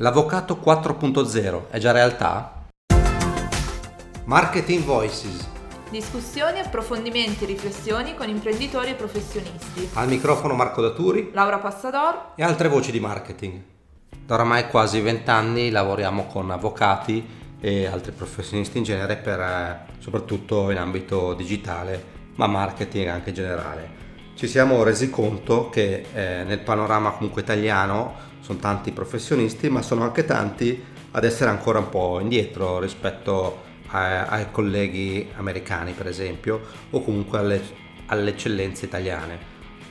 L'Avvocato 4.0 è già realtà? Marketing Voices. Discussioni, approfondimenti, riflessioni con imprenditori e professionisti. Al microfono Marco Daturi. Laura Passador. E altre voci di marketing. Da oramai quasi vent'anni lavoriamo con avvocati e altri professionisti in genere per eh, soprattutto in ambito digitale, ma marketing anche in generale. Ci siamo resi conto che eh, nel panorama comunque italiano sono tanti professionisti, ma sono anche tanti ad essere ancora un po' indietro rispetto a, ai colleghi americani, per esempio, o comunque alle, alle eccellenze italiane.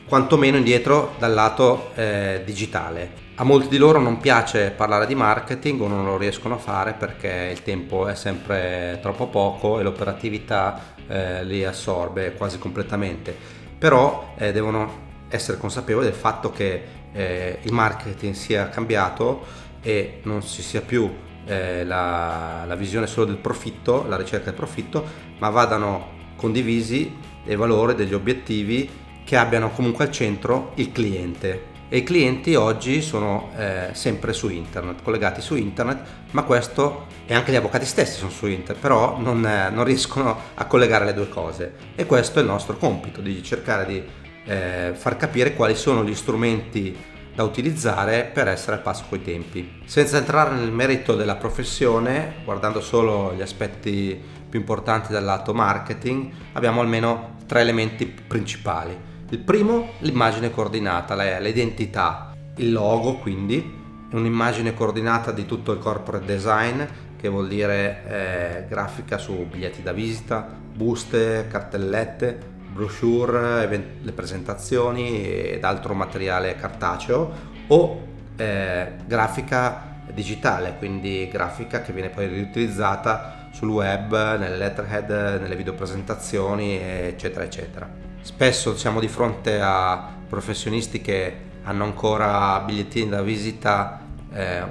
Quantomeno indietro dal lato eh, digitale. A molti di loro non piace parlare di marketing o non lo riescono a fare perché il tempo è sempre troppo poco e l'operatività eh, li assorbe quasi completamente. Però eh, devono essere consapevoli del fatto che eh, il marketing sia cambiato e non ci sia più eh, la, la, visione solo del profitto, la ricerca del profitto, ma vadano condivisi dei valori, degli obiettivi che abbiano comunque al centro il cliente. E i clienti oggi sono eh, sempre su internet, collegati su internet, ma questo e anche gli avvocati stessi sono su internet, però non, eh, non riescono a collegare le due cose. E questo è il nostro compito, di cercare di eh, far capire quali sono gli strumenti da utilizzare per essere al passo coi tempi. Senza entrare nel merito della professione, guardando solo gli aspetti più importanti dal lato marketing, abbiamo almeno tre elementi principali. Il primo, l'immagine coordinata, l'identità, il logo quindi, un'immagine coordinata di tutto il corporate design, che vuol dire eh, grafica su biglietti da visita, buste, cartellette, brochure, le presentazioni ed altro materiale cartaceo o eh, grafica digitale, quindi grafica che viene poi riutilizzata sul web, nelle letterhead, nelle videopresentazioni, eccetera, eccetera. Spesso siamo di fronte a professionisti che hanno ancora bigliettini da visita eh,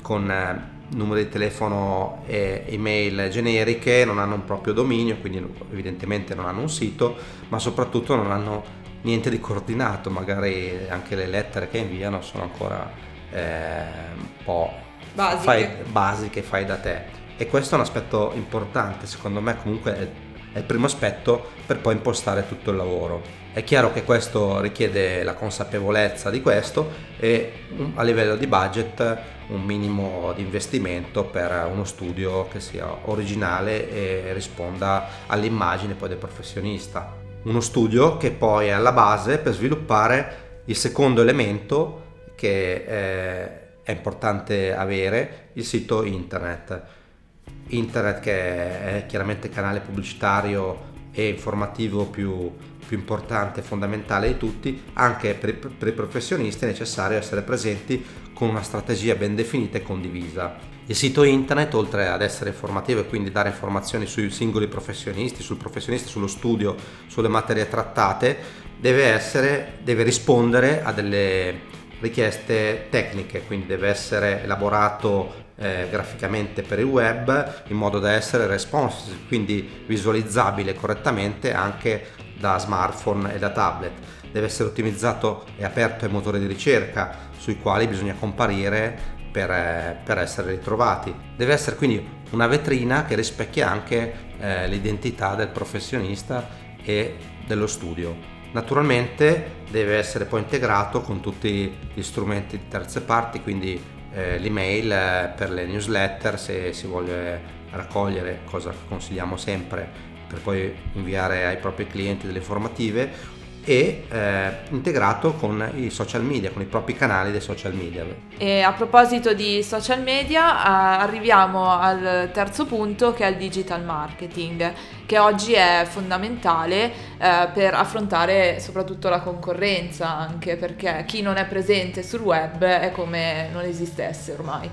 con eh, numeri di telefono e email generiche, non hanno un proprio dominio, quindi evidentemente non hanno un sito, ma soprattutto non hanno niente di coordinato, magari anche le lettere che inviano sono ancora eh, un po' basiche. Fai, basiche, fai da te. E questo è un aspetto importante, secondo me comunque è il primo aspetto per poi impostare tutto il lavoro. È chiaro che questo richiede la consapevolezza di questo e a livello di budget un minimo di investimento per uno studio che sia originale e risponda all'immagine poi del professionista. Uno studio che poi è alla base per sviluppare il secondo elemento che è importante avere, il sito internet internet che è chiaramente il canale pubblicitario e informativo più, più importante e fondamentale di tutti, anche per, per i professionisti è necessario essere presenti con una strategia ben definita e condivisa. Il sito internet, oltre ad essere informativo e quindi dare informazioni sui singoli professionisti, sul professionista, sullo studio, sulle materie trattate, deve, essere, deve rispondere a delle richieste tecniche, quindi deve essere elaborato eh, graficamente per il web in modo da essere responsive, quindi visualizzabile correttamente anche da smartphone e da tablet. Deve essere ottimizzato e aperto ai motori di ricerca sui quali bisogna comparire per, eh, per essere ritrovati. Deve essere quindi una vetrina che rispecchia anche eh, l'identità del professionista e dello studio. Naturalmente deve essere poi integrato con tutti gli strumenti di terze parti, quindi eh, l'email eh, per le newsletter se si vuole raccogliere, cosa che consigliamo sempre per poi inviare ai propri clienti delle informative e eh, integrato con i social media, con i propri canali dei social media. E a proposito di social media, eh, arriviamo al terzo punto che è il digital marketing, che oggi è fondamentale eh, per affrontare soprattutto la concorrenza, anche perché chi non è presente sul web è come non esistesse ormai.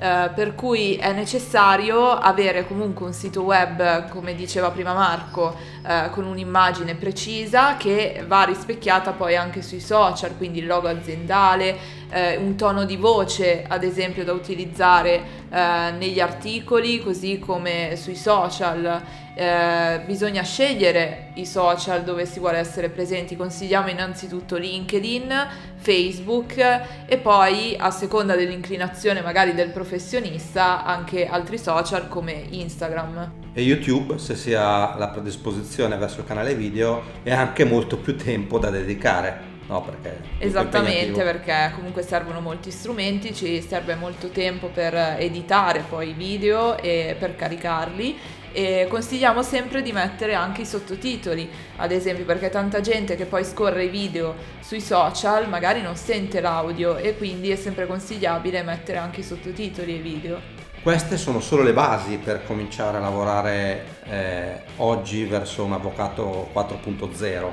Uh, per cui è necessario avere comunque un sito web, come diceva prima Marco, uh, con un'immagine precisa che va rispecchiata poi anche sui social, quindi il logo aziendale, eh, un tono di voce, ad esempio, da utilizzare eh, negli articoli, così come sui social. Eh, bisogna scegliere i social dove si vuole essere presenti. Consigliamo innanzitutto LinkedIn, Facebook e poi a seconda dell'inclinazione magari del professionista anche altri social come Instagram. E YouTube, se si ha la predisposizione verso il canale video, è anche molto più tempo da dedicare. No, perché Esattamente, perché comunque servono molti strumenti, ci serve molto tempo per editare poi i video e per caricarli e consigliamo sempre di mettere anche i sottotitoli, ad esempio perché tanta gente che poi scorre i video sui social magari non sente l'audio e quindi è sempre consigliabile mettere anche i sottotitoli ai video. Queste sono solo le basi per cominciare a lavorare eh, oggi verso un avvocato 4.0,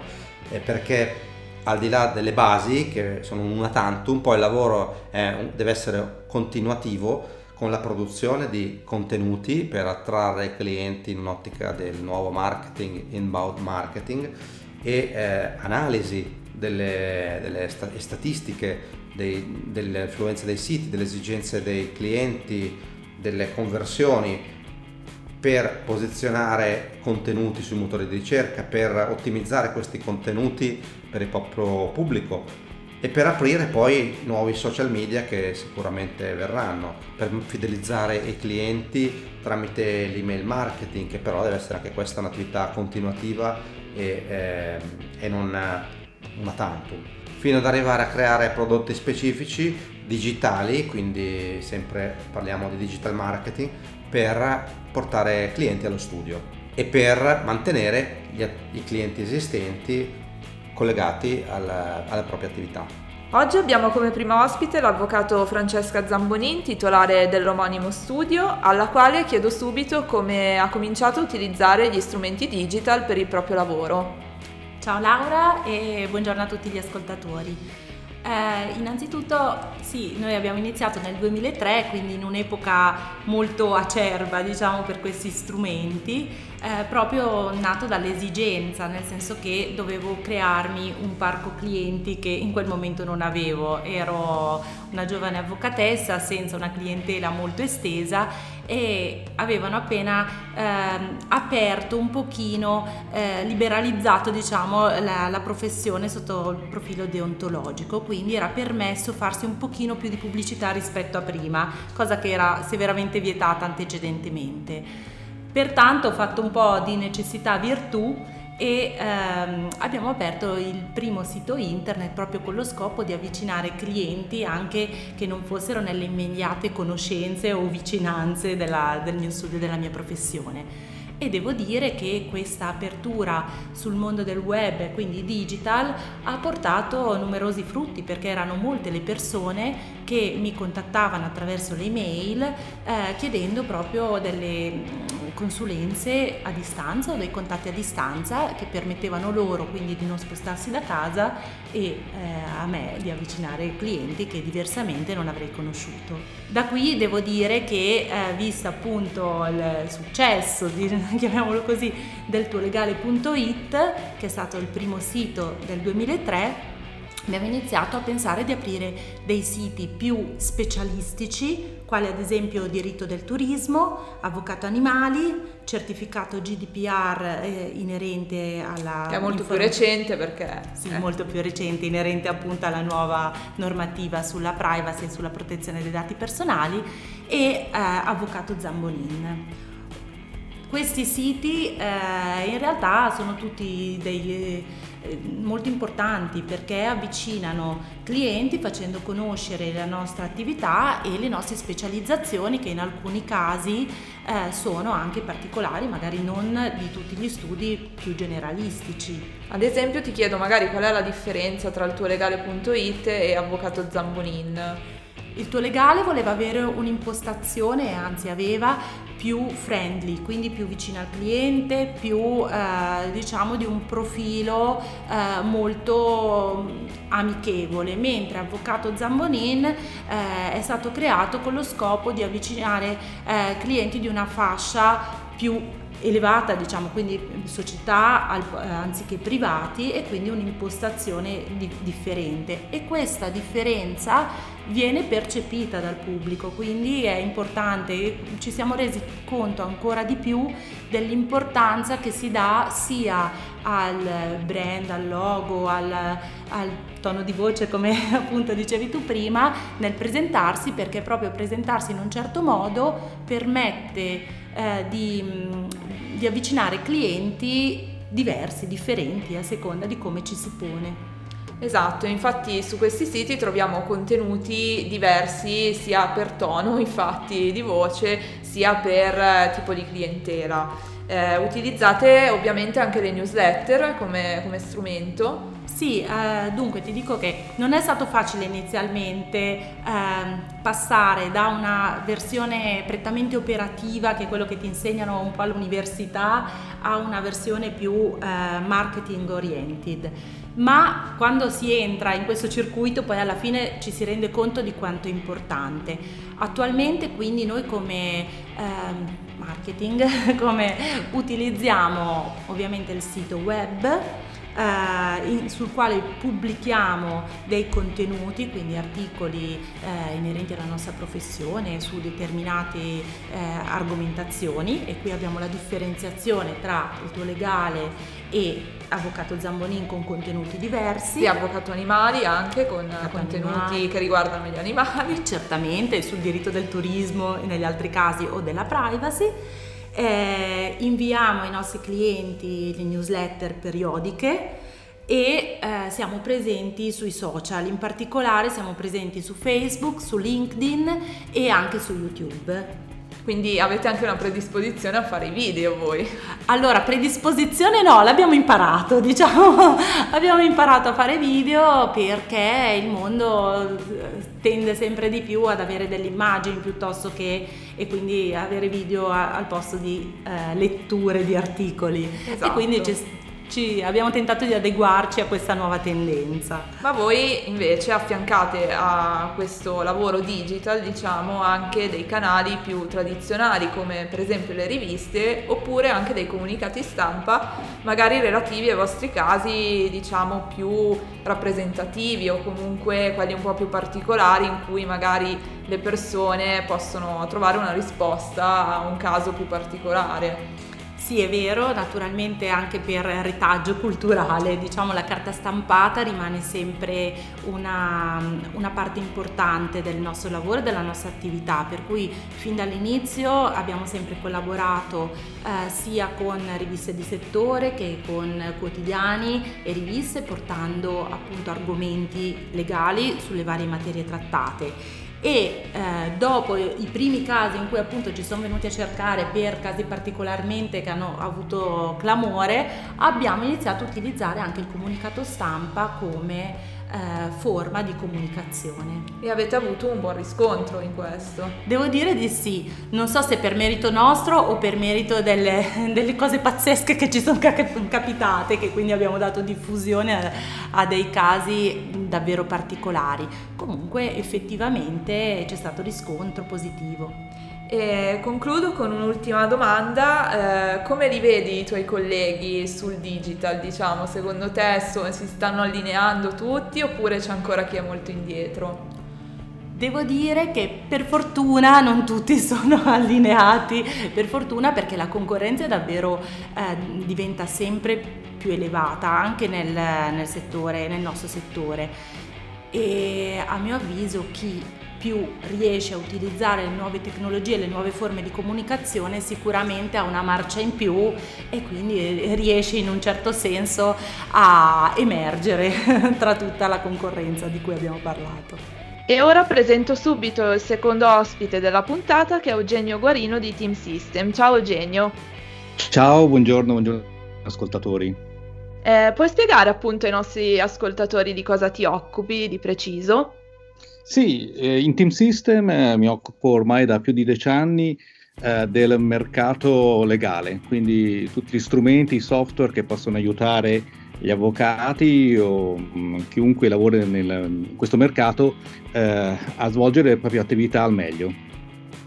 eh, perché al di là delle basi, che sono una tantum, poi il lavoro è, deve essere continuativo con la produzione di contenuti per attrarre clienti in un'ottica del nuovo marketing, inbound marketing e eh, analisi delle, delle statistiche, dei, delle dei siti, delle esigenze dei clienti, delle conversioni per posizionare contenuti sui motori di ricerca, per ottimizzare questi contenuti per il proprio pubblico e per aprire poi nuovi social media che sicuramente verranno, per fidelizzare i clienti tramite l'email marketing, che però deve essere anche questa un'attività continuativa e, eh, e non una tantum, fino ad arrivare a creare prodotti specifici digitali, quindi sempre parliamo di digital marketing, per portare clienti allo studio e per mantenere gli, i clienti esistenti collegati alla, alla propria attività. Oggi abbiamo come prima ospite l'avvocato Francesca Zambonin, titolare dell'omonimo studio, alla quale chiedo subito come ha cominciato a utilizzare gli strumenti digital per il proprio lavoro. Ciao Laura e buongiorno a tutti gli ascoltatori. Eh, innanzitutto sì, noi abbiamo iniziato nel 2003, quindi in un'epoca molto acerba diciamo per questi strumenti eh, proprio nato dall'esigenza, nel senso che dovevo crearmi un parco clienti che in quel momento non avevo. Ero una giovane avvocatessa senza una clientela molto estesa e avevano appena eh, aperto un pochino, eh, liberalizzato diciamo la, la, professione sotto il profilo deontologico, quindi era permesso farsi un pochino più di pubblicità rispetto a prima, cosa che era severamente vietata antecedentemente. Pertanto ho fatto un po' di necessità virtù e ehm, abbiamo aperto il primo sito internet proprio con lo scopo di avvicinare clienti anche che non fossero nelle immediate conoscenze o vicinanze della, del mio studio e della mia professione. E devo dire che questa apertura sul mondo del web, quindi digital, ha portato numerosi frutti perché erano molte le persone che mi contattavano attraverso le email eh, chiedendo proprio delle mm, consulenze a distanza o dei contatti a distanza che permettevano loro quindi di non spostarsi da casa e eh, a me di avvicinare clienti che diversamente non avrei conosciuto. Da qui devo dire che eh, visto appunto il successo chiamiamolo così, del tuolegale.it, che è stato il primo sito del 2003, abbiamo iniziato a pensare di aprire dei siti più specialistici, quali ad esempio diritto del turismo, avvocato animali, certificato GDPR eh, inerente alla... Che è molto più recente perché... Sì, eh. molto più recente, inerente appunto alla nuova normativa sulla privacy e sulla protezione dei dati personali e eh, avvocato Zambonin. Questi siti eh, in realtà sono tutti dei, molto importanti perché avvicinano clienti facendo conoscere la nostra attività e le nostre specializzazioni che in alcuni casi eh, sono anche particolari, magari non di tutti gli studi più generalistici. Ad esempio ti chiedo magari qual è la differenza tra il tuo legale.it e Avvocato Zambonin. Il tuo legale voleva avere un'impostazione, anzi aveva più friendly, quindi più vicina al cliente, più eh, diciamo di un profilo eh, molto amichevole, mentre Avvocato Zambonin eh, è stato creato con lo scopo di avvicinare eh, clienti di una fascia più elevata, diciamo, quindi società eh, anziché privati e quindi un'impostazione di, differente. E questa differenza viene percepita dal pubblico, quindi è importante, ci siamo resi conto ancora di più dell'importanza che si dà sia al brand, al logo, al, al tono di voce come appunto dicevi tu prima nel presentarsi perché proprio presentarsi in un certo modo permette eh, di, di avvicinare clienti diversi, differenti a seconda di come ci si pone. Esatto, infatti su questi siti troviamo contenuti diversi sia per tono, infatti, di voce, sia per eh, tipo di clientela. Eh, utilizzate ovviamente anche le newsletter come, come strumento. Sì, eh, dunque ti dico che non è stato facile inizialmente eh, passare da una versione prettamente operativa, che è quello che ti insegnano un po' all'università, a una versione più eh, marketing oriented. Ma quando si entra in questo circuito poi alla fine ci si rende conto di quanto è importante. Attualmente quindi noi come ehm, marketing come utilizziamo ovviamente il sito web eh, in, sul quale pubblichiamo dei contenuti, quindi articoli eh, inerenti alla nostra professione su determinate eh, argomentazioni e qui abbiamo la differenziazione tra il tuo legale e Avvocato Zambonin con contenuti diversi. Sì, Avvocato Animali anche con Avvocato contenuti animali. che riguardano gli animali. Certamente, sul diritto del turismo e negli altri casi o della privacy eh, inviamo ai nostri clienti le newsletter periodiche e eh, siamo presenti sui social, in particolare siamo presenti su Facebook, su LinkedIn e anche su YouTube. Quindi avete anche una predisposizione a fare i video voi? Allora, predisposizione no, l'abbiamo imparato, diciamo, abbiamo imparato a fare video perché il mondo eh, tende sempre di più ad avere delle immagini piuttosto che e quindi avere video a, al posto di eh, letture di articoli. Esatto. E quindi c'è ci abbiamo tentato di adeguarci a questa nuova tendenza. Ma voi invece affiancate a questo lavoro digital, diciamo, anche dei canali più tradizionali come per esempio le riviste oppure anche dei comunicati stampa, magari relativi ai vostri casi, diciamo, più rappresentativi o comunque quelli un po' più particolari in cui magari le persone possono trovare una risposta a un caso più particolare. Sì, è vero, naturalmente anche per retaggio culturale, diciamo la carta stampata rimane sempre una, una parte importante del nostro lavoro e della nostra attività, per cui fin dall'inizio abbiamo sempre collaborato eh, sia con riviste di settore che con quotidiani e riviste portando appunto argomenti legali sulle varie materie trattate e eh, dopo i primi casi in cui appunto ci sono venuti a cercare per casi particolarmente che hanno avuto clamore, abbiamo iniziato a utilizzare anche il comunicato stampa come eh, forma di comunicazione. E avete avuto un buon riscontro in questo? Devo dire di sì, non so se per merito nostro o per merito delle, delle cose pazzesche che ci sono capitate, che quindi abbiamo dato diffusione a, a dei casi davvero particolari. Comunque effettivamente c'è stato riscontro positivo. E concludo con un'ultima domanda, eh, come li vedi i tuoi colleghi sul digital? Diciamo, secondo te so, si stanno allineando tutti oppure c'è ancora chi è molto indietro? Devo dire che per fortuna non tutti sono allineati, per fortuna perché la concorrenza davvero eh, diventa sempre più elevata anche nel, nel, settore, nel nostro settore e a mio avviso chi più riesce a utilizzare le nuove tecnologie, le nuove forme di comunicazione, sicuramente ha una marcia in più e quindi riesce in un certo senso a emergere tra tutta la concorrenza di cui abbiamo parlato. E ora presento subito il secondo ospite della puntata che è Eugenio Guarino di Team System. Ciao Eugenio. Ciao, buongiorno, buongiorno ascoltatori. Eh, puoi spiegare appunto ai nostri ascoltatori di cosa ti occupi di preciso? Sì, eh, in Team System eh, mi occupo ormai da più di dieci anni eh, del mercato legale, quindi tutti gli strumenti, i software che possono aiutare gli avvocati o mh, mm, chiunque lavori nel, in questo mercato eh, a svolgere le proprie attività al meglio.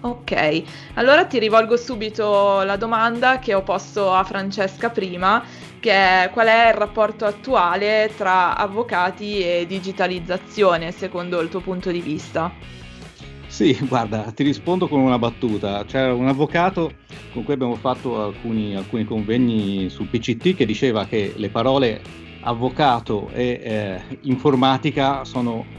Ok, allora ti rivolgo subito la domanda che ho posto a Francesca prima, che è qual è il rapporto attuale tra avvocati e digitalizzazione secondo il tuo punto di vista? Sì, guarda, ti rispondo con una battuta. C'era un avvocato con cui abbiamo fatto alcuni, alcuni convegni sul PCT che diceva che le parole avvocato e eh, informatica sono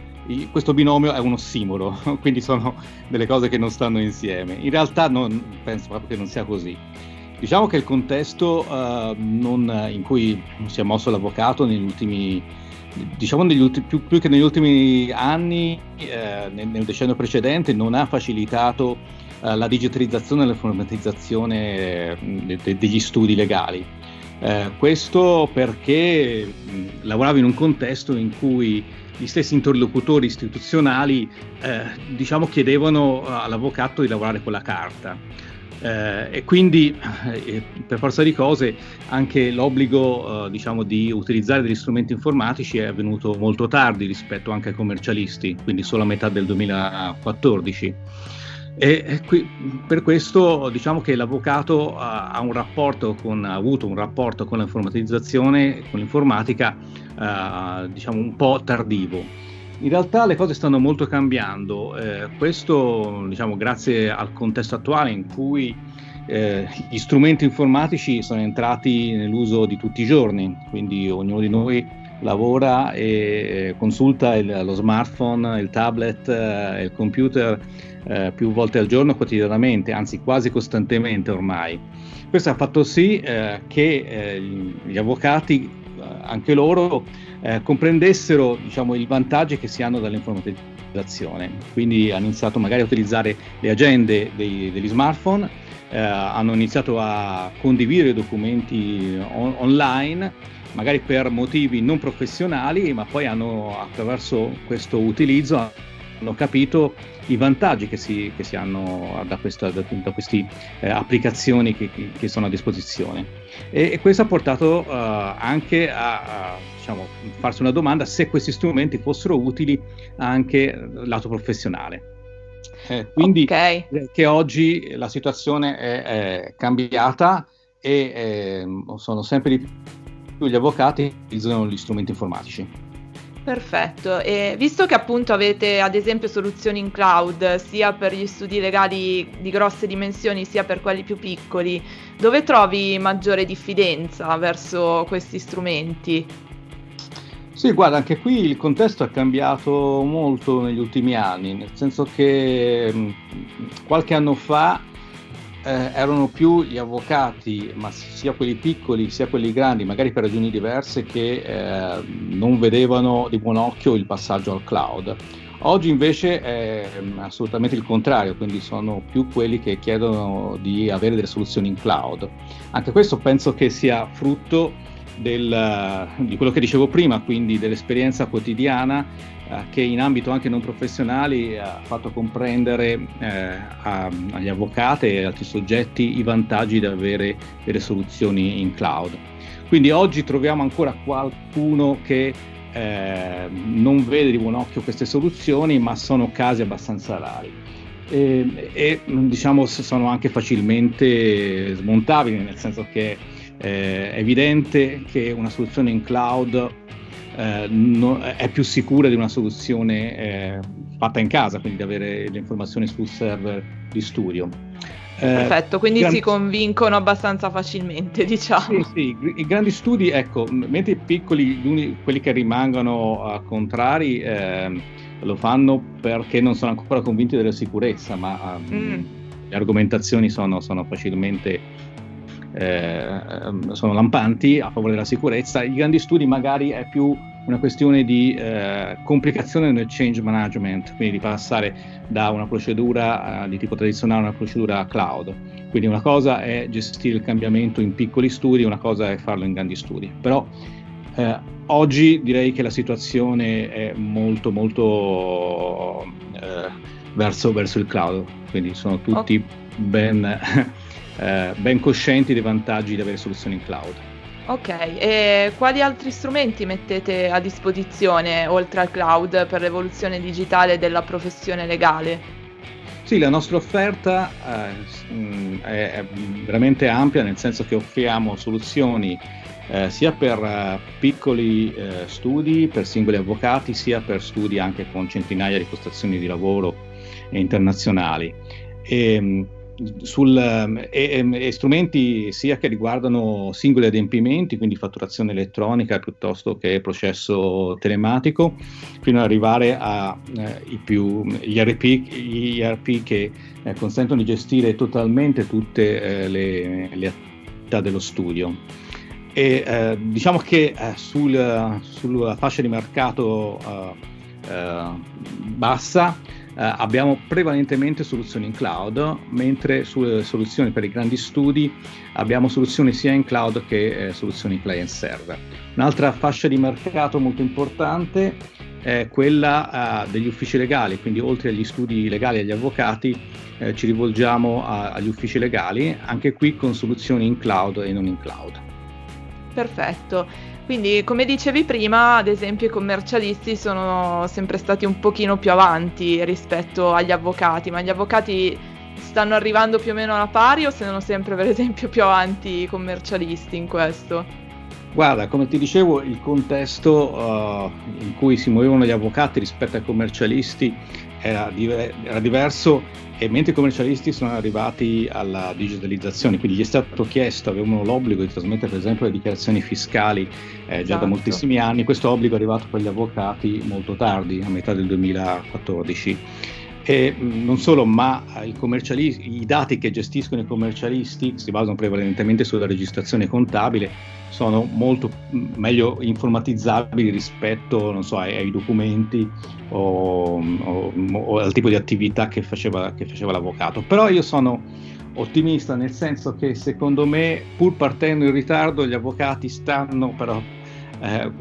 questo binomio è uno ossimoro, quindi sono delle cose che non stanno insieme. In realtà non, penso proprio che non sia così. Diciamo che il contesto uh, non, in cui si è mosso l'avvocato negli ultimi, diciamo negli ultimi, più, più, che negli ultimi anni, eh, nel, nel, decennio precedente, non ha facilitato uh, la digitalizzazione e l'informatizzazione eh, de, de, degli studi legali. Eh, questo perché mh, lavoravo in un contesto in cui gli stessi interlocutori istituzionali eh, diciamo, chiedevano all'avvocato di lavorare con la carta. Eh, e quindi eh, per forza di cose anche l'obbligo eh, diciamo, di utilizzare degli strumenti informatici è avvenuto molto tardi rispetto anche ai commercialisti, quindi solo a metà del 2014. E qui, per questo diciamo che l'avvocato ha, un rapporto con, ha avuto un rapporto con l'informatizzazione, con l'informatica, eh, diciamo un po' tardivo. In realtà le cose stanno molto cambiando, eh, questo diciamo, grazie al contesto attuale in cui eh, gli strumenti informatici sono entrati nell'uso di tutti i giorni, quindi ognuno di noi lavora e consulta il, lo smartphone, il tablet, eh, il computer eh, più volte al giorno quotidianamente, anzi quasi costantemente ormai. Questo ha fatto sì eh, che eh, gli avvocati, eh, anche loro, eh, comprendessero diciamo, i vantaggi che si hanno dall'informatizzazione. Quindi hanno iniziato magari a utilizzare le agende dei, degli smartphone, eh, hanno iniziato a condividere documenti on- online magari per motivi non professionali, ma poi hanno attraverso questo utilizzo hanno capito i vantaggi che si, che si hanno da, queste eh, applicazioni che, che, sono a disposizione. E, e questo ha portato uh, anche a, a diciamo, farsi una domanda se questi strumenti fossero utili anche lato professionale. Eh, quindi okay. che oggi la situazione è, è cambiata e eh, sono sempre di più gli avvocati che utilizzano gli strumenti informatici. Perfetto, e visto che appunto avete ad esempio soluzioni in cloud sia per gli studi legali di grosse dimensioni sia per quelli più piccoli, dove trovi maggiore diffidenza verso questi strumenti? Sì, guarda, anche qui il contesto è cambiato molto negli ultimi anni, nel senso che qualche anno fa eh, erano più gli avvocati, ma sia quelli piccoli sia quelli grandi, magari per ragioni diverse, che eh, non vedevano di buon occhio il passaggio al cloud. Oggi invece è mm, assolutamente il contrario, quindi sono più quelli che chiedono di avere delle soluzioni in cloud. Anche questo penso che sia frutto del, di quello che dicevo prima, quindi dell'esperienza quotidiana eh, che in ambito anche non professionale ha fatto comprendere eh, a, agli avvocati e altri soggetti i vantaggi di avere delle soluzioni in cloud. Quindi oggi troviamo ancora qualcuno che eh, non vede di buon occhio queste soluzioni, ma sono casi abbastanza rari. E, e diciamo sono anche facilmente smontabili, nel senso che eh, è evidente che una soluzione in cloud eh, no, è più sicura di una soluzione eh, fatta in casa, quindi di avere le informazioni sul server di studio. Eh, Perfetto, quindi grandi... si convincono abbastanza facilmente, diciamo. Sì, sì, i grandi studi, ecco, mentre i piccoli, quelli che rimangono a contrari, eh, lo fanno perché non sono ancora convinti della sicurezza, ma mm. le argomentazioni sono, sono facilmente eh, sono lampanti a favore della sicurezza. I grandi studi magari è più una questione di eh, complicazione nel change management, quindi di passare da una procedura eh, di tipo tradizionale a una procedura cloud. Quindi una cosa è gestire il cambiamento in piccoli studi, una cosa è farlo in grandi studi. Però eh, oggi direi che la situazione è molto molto eh, verso, verso, il cloud, quindi sono tutti ben eh, ben coscienti dei vantaggi di avere soluzioni in cloud. Ok, e quali altri strumenti mettete a disposizione oltre al cloud per l'evoluzione digitale della professione legale? Sì, la nostra offerta eh, è veramente ampia, nel senso che offriamo soluzioni eh, sia per eh, piccoli eh, studi, per singoli avvocati, sia per studi anche con centinaia di postazioni di lavoro internazionali. E, ehm, sul, ehm, e, e, strumenti sia che riguardano singoli adempimenti, quindi fatturazione elettronica piuttosto che processo telematico, fino ad arrivare agli eh, ERP, ERP che eh, consentono di gestire totalmente tutte eh, le, le, attività dello studio. E eh, diciamo che eh, sul, sulla fascia di mercato eh, bassa abbiamo prevalentemente soluzioni in cloud, mentre sulle soluzioni per i grandi studi abbiamo soluzioni sia in cloud che eh, soluzioni client server. Un'altra fascia di mercato molto importante è quella uh, degli uffici legali, quindi oltre agli studi legali e agli avvocati eh, ci rivolgiamo a, agli uffici legali, anche qui con soluzioni in cloud e non in cloud. Perfetto. Quindi, come dicevi prima, ad esempio, i commercialisti sono sempre stati un pochino più avanti rispetto agli avvocati, ma gli avvocati stanno arrivando più o meno alla pari o sono sempre, per esempio, più avanti i commercialisti in questo? Guarda, come ti dicevo, il contesto uh, in cui si muovevano gli avvocati rispetto ai commercialisti era, diver- era diverso e mentre i commercialisti sono arrivati alla digitalizzazione, quindi gli è stato chiesto, avevano l'obbligo di trasmettere per esempio le dichiarazioni fiscali eh, già esatto. da moltissimi anni, questo obbligo è arrivato per gli avvocati molto tardi, a metà del 2014. E non solo, ma i, i, dati che gestiscono i commercialisti si basano prevalentemente sulla registrazione contabile, sono molto meglio informatizzabili rispetto so, ai, ai, documenti o, o, o, al tipo di attività che faceva, che faceva l'avvocato. Però io sono ottimista nel senso che secondo me, pur partendo in ritardo, gli avvocati stanno però eh,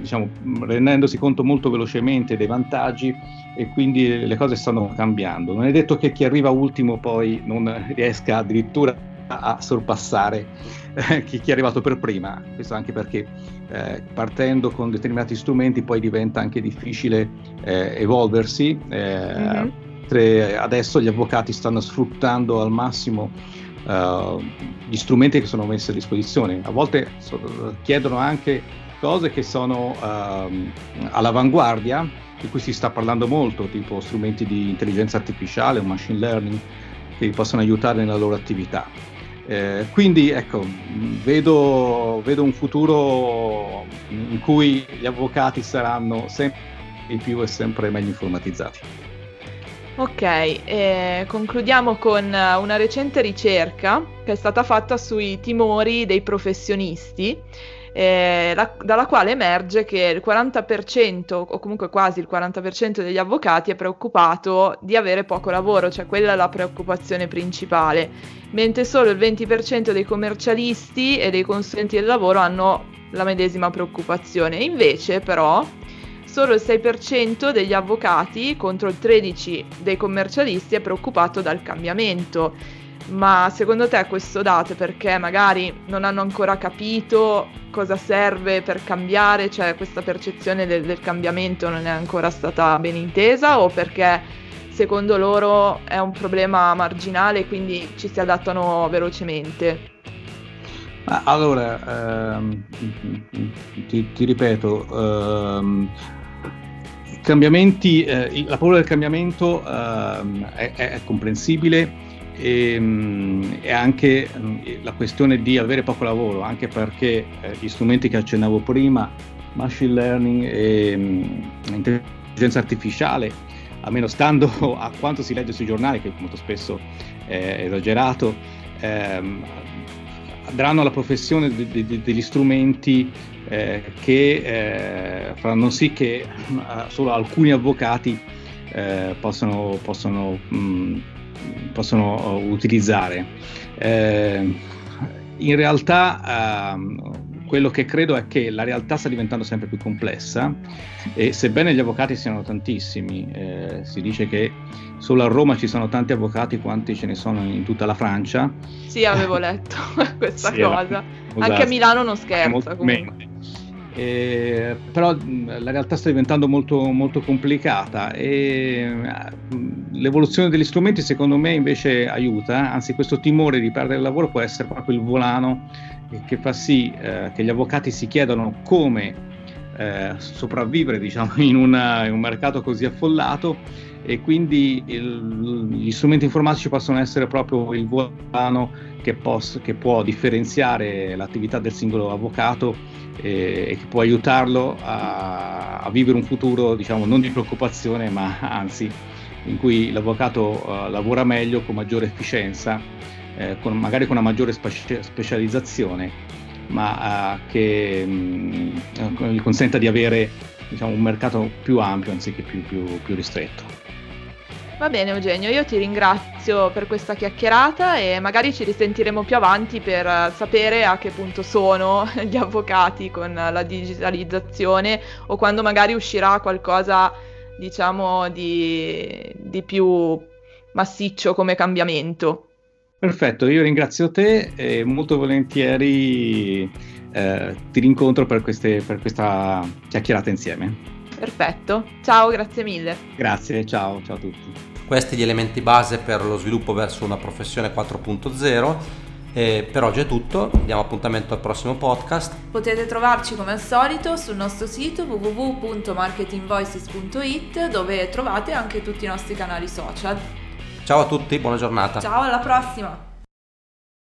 diciamo, rendendosi conto molto velocemente dei vantaggi e quindi le cose stanno cambiando. Non è detto che chi arriva ultimo poi non riesca addirittura a sorpassare eh, chi, chi, è arrivato per prima, questo anche perché eh, partendo con determinati strumenti poi diventa anche difficile eh, evolversi. Mm-hmm. Adesso gli avvocati stanno sfruttando al massimo uh, gli strumenti che sono messi a disposizione. A volte so, chiedono anche cose che sono uh, all'avanguardia, di cui si sta parlando molto, tipo strumenti di intelligenza artificiale o machine learning, che possono aiutare nella loro attività. Eh, quindi ecco, vedo, vedo, un futuro in cui gli avvocati saranno sempre più e sempre meglio informatizzati. Ok, eh, concludiamo con una recente ricerca che è stata fatta sui timori dei professionisti eh, la, dalla quale emerge che il 40% o comunque quasi il 40% degli avvocati è preoccupato di avere poco lavoro, cioè quella è la preoccupazione principale, mentre solo il 20% dei commercialisti e dei consulenti del lavoro hanno la medesima preoccupazione. Invece però solo il 6% degli avvocati contro il 13% dei commercialisti è preoccupato dal cambiamento ma secondo te questo dato è perché magari non hanno ancora capito cosa serve per cambiare, cioè questa percezione del, del cambiamento non è ancora stata ben intesa o perché secondo loro è un problema marginale e quindi ci si adattano velocemente? Allora, ehm, ti, ti, ripeto, ehm, cambiamenti, eh, la paura del cambiamento ehm, è, è comprensibile e, ehm, e, anche mm, la questione di avere poco lavoro, anche perché eh, gli strumenti che accennavo prima, machine learning e um, intelligenza artificiale, almeno stando a quanto si legge sui giornali, che molto spesso è esagerato, ehm, daranno alla professione de- de- degli strumenti eh, che eh, faranno sì che uh, solo alcuni avvocati eh, possano, possano mh, mm, possono uh, utilizzare. Eh, in realtà uh, quello che credo è che la realtà sta diventando sempre più complessa e sebbene gli avvocati siano tantissimi, eh, si dice che solo a Roma ci sono tanti avvocati quanti ce ne sono in tutta la Francia. Sì, avevo letto questa sì, cosa. Anche a Milano non scherza comunque. Eh, però la realtà sta diventando molto, molto complicata e l'evoluzione degli strumenti secondo me invece aiuta, anzi questo timore di perdere il lavoro può essere proprio il volano che fa sì eh, che gli avvocati si chiedano come eh, sopravvivere diciamo, in, una, in, un mercato così affollato e quindi il, gli strumenti informatici possono essere proprio il volano che, poss- che può differenziare l'attività del singolo avvocato e, e che può aiutarlo a, a, vivere un futuro diciamo, non di preoccupazione ma anzi in cui l'avvocato uh, lavora meglio con maggiore efficienza, eh, con, magari con una maggiore spe- specializzazione, ma uh, che mh, mm, gli consenta di avere diciamo, un mercato più ampio anziché più, più, più ristretto. Va bene Eugenio, io ti ringrazio per questa chiacchierata e magari ci risentiremo più avanti per eh, sapere a che punto sono gli avvocati con la digitalizzazione o quando magari uscirà qualcosa diciamo di, di più massiccio come cambiamento. Perfetto, io ringrazio te e molto volentieri eh, ti rincontro per, queste, per questa chiacchierata insieme. Perfetto, ciao, grazie mille. Grazie, ciao, ciao a tutti. Questi gli elementi base per lo sviluppo verso una professione 4.0. E per oggi è tutto, diamo appuntamento al prossimo podcast. Potete trovarci come al solito sul nostro sito www.marketingvoices.it dove trovate anche tutti i nostri canali social. Ciao a tutti, buona giornata. Ciao, alla prossima!